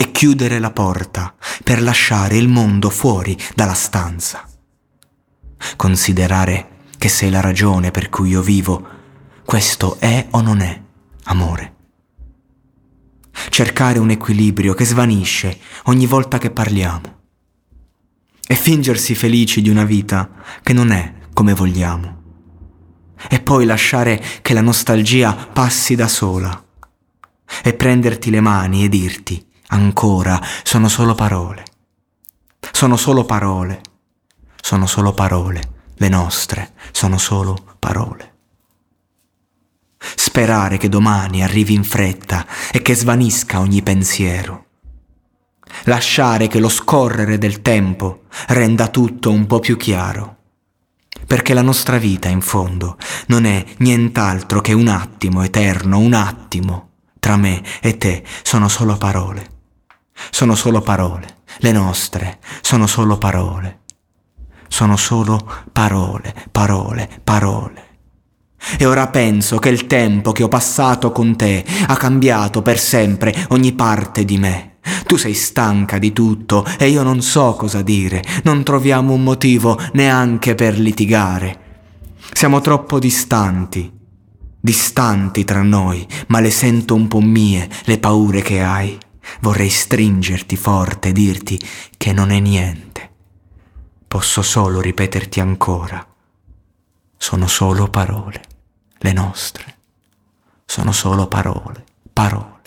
e chiudere la porta per lasciare il mondo fuori dalla stanza. Considerare che sei la ragione per cui io vivo, questo è o non è amore. Cercare un equilibrio che svanisce ogni volta che parliamo e fingersi felici di una vita che non è come vogliamo. E poi lasciare che la nostalgia passi da sola e prenderti le mani e dirti Ancora, sono solo parole. Sono solo parole. Sono solo parole. Le nostre sono solo parole. Sperare che domani arrivi in fretta e che svanisca ogni pensiero. Lasciare che lo scorrere del tempo renda tutto un po' più chiaro. Perché la nostra vita, in fondo, non è nient'altro che un attimo eterno, un attimo. Tra me e te sono solo parole sono solo parole, le nostre sono solo parole. Sono solo parole, parole, parole. E ora penso che il tempo che ho passato con te ha cambiato per sempre ogni parte di me. Tu sei stanca di tutto e io non so cosa dire, non troviamo un motivo neanche per litigare. Siamo troppo distanti, distanti tra noi, ma le sento un po' mie le paure che hai. Vorrei stringerti forte e dirti che non è niente. Posso solo ripeterti ancora. Sono solo parole, le nostre. Sono solo parole, parole.